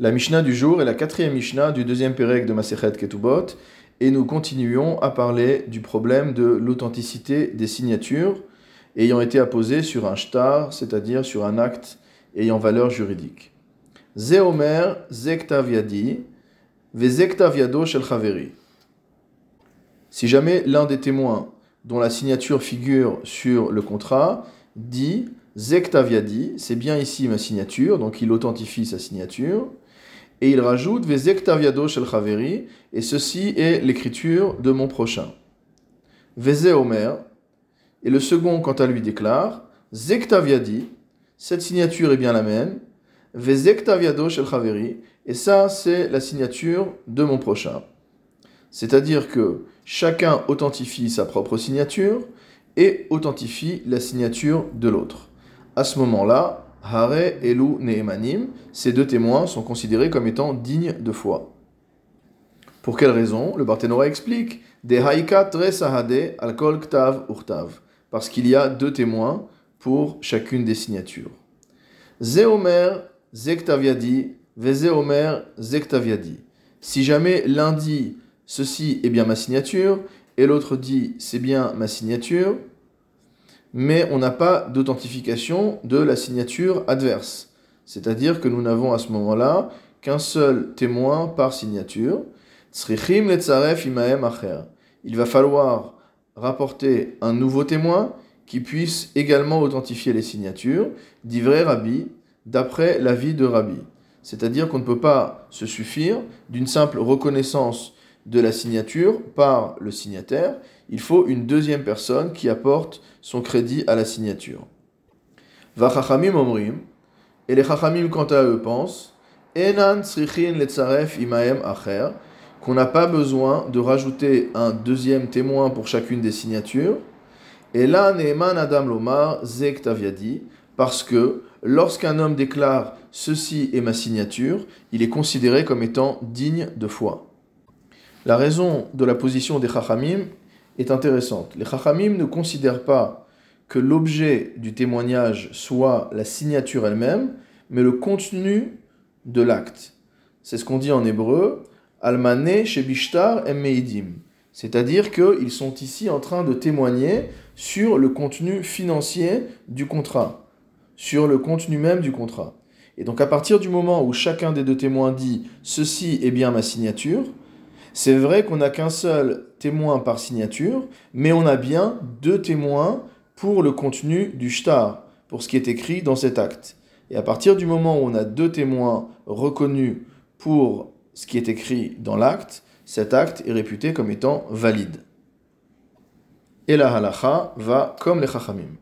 La Mishnah du jour est la quatrième Mishnah du deuxième Pérec de Masechet Ketubot, et nous continuons à parler du problème de l'authenticité des signatures ayant été apposées sur un shtar, c'est-à-dire sur un acte ayant valeur juridique. Zeomer zektaviadi vezektaviado shel chaveri. Si jamais l'un des témoins dont la signature figure sur le contrat dit Zektaviadi, c'est bien ici ma signature, donc il authentifie sa signature. Et il rajoute et ceci est l'écriture de mon prochain. Veze Omer, et le second, quant à lui, déclare Zektaviadi, cette signature est bien la même. Et ça, c'est la signature de mon prochain. C'est-à-dire que chacun authentifie sa propre signature et authentifie la signature de l'autre. À ce moment-là, Hare, Elu, Nehemanim, ces deux témoins sont considérés comme étant dignes de foi. Pour quelle raison? Le Barthénora explique De Haïka Sahade Alkol Ktav Urtav. Parce qu'il y a deux témoins pour chacune des signatures. Zeomer Zektaviadi, Vezeomer Zektaviadi. Si jamais l'un dit ceci est bien ma signature et l'autre dit c'est bien ma signature, mais on n'a pas d'authentification de la signature adverse. C'est-à-dire que nous n'avons à ce moment-là qu'un seul témoin par signature. Il va falloir rapporter un nouveau témoin qui puisse également authentifier les signatures, d'ivrer Rabbi, d'après l'avis de Rabbi. C'est-à-dire qu'on ne peut pas se suffire d'une simple reconnaissance de la signature par le signataire, il faut une deuxième personne qui apporte son crédit à la signature. Va omrim, et les chachamim quant à eux pensent, enan letzaref imaem acher, qu'on n'a pas besoin de rajouter un deuxième témoin pour chacune des signatures, et là neeman adam lomar zektaviadi, parce que lorsqu'un homme déclare ceci est ma signature, il est considéré comme étant digne de foi. La raison de la position des Chachamim est intéressante. Les Chachamim ne considèrent pas que l'objet du témoignage soit la signature elle-même, mais le contenu de l'acte. C'est ce qu'on dit en hébreu, Almane Shebishtar Meidim. C'est-à-dire qu'ils sont ici en train de témoigner sur le contenu financier du contrat, sur le contenu même du contrat. Et donc à partir du moment où chacun des deux témoins dit ceci est bien ma signature, c'est vrai qu'on n'a qu'un seul témoin par signature, mais on a bien deux témoins pour le contenu du shtar, pour ce qui est écrit dans cet acte. Et à partir du moment où on a deux témoins reconnus pour ce qui est écrit dans l'acte, cet acte est réputé comme étant valide. Et la halacha va comme les chachamim.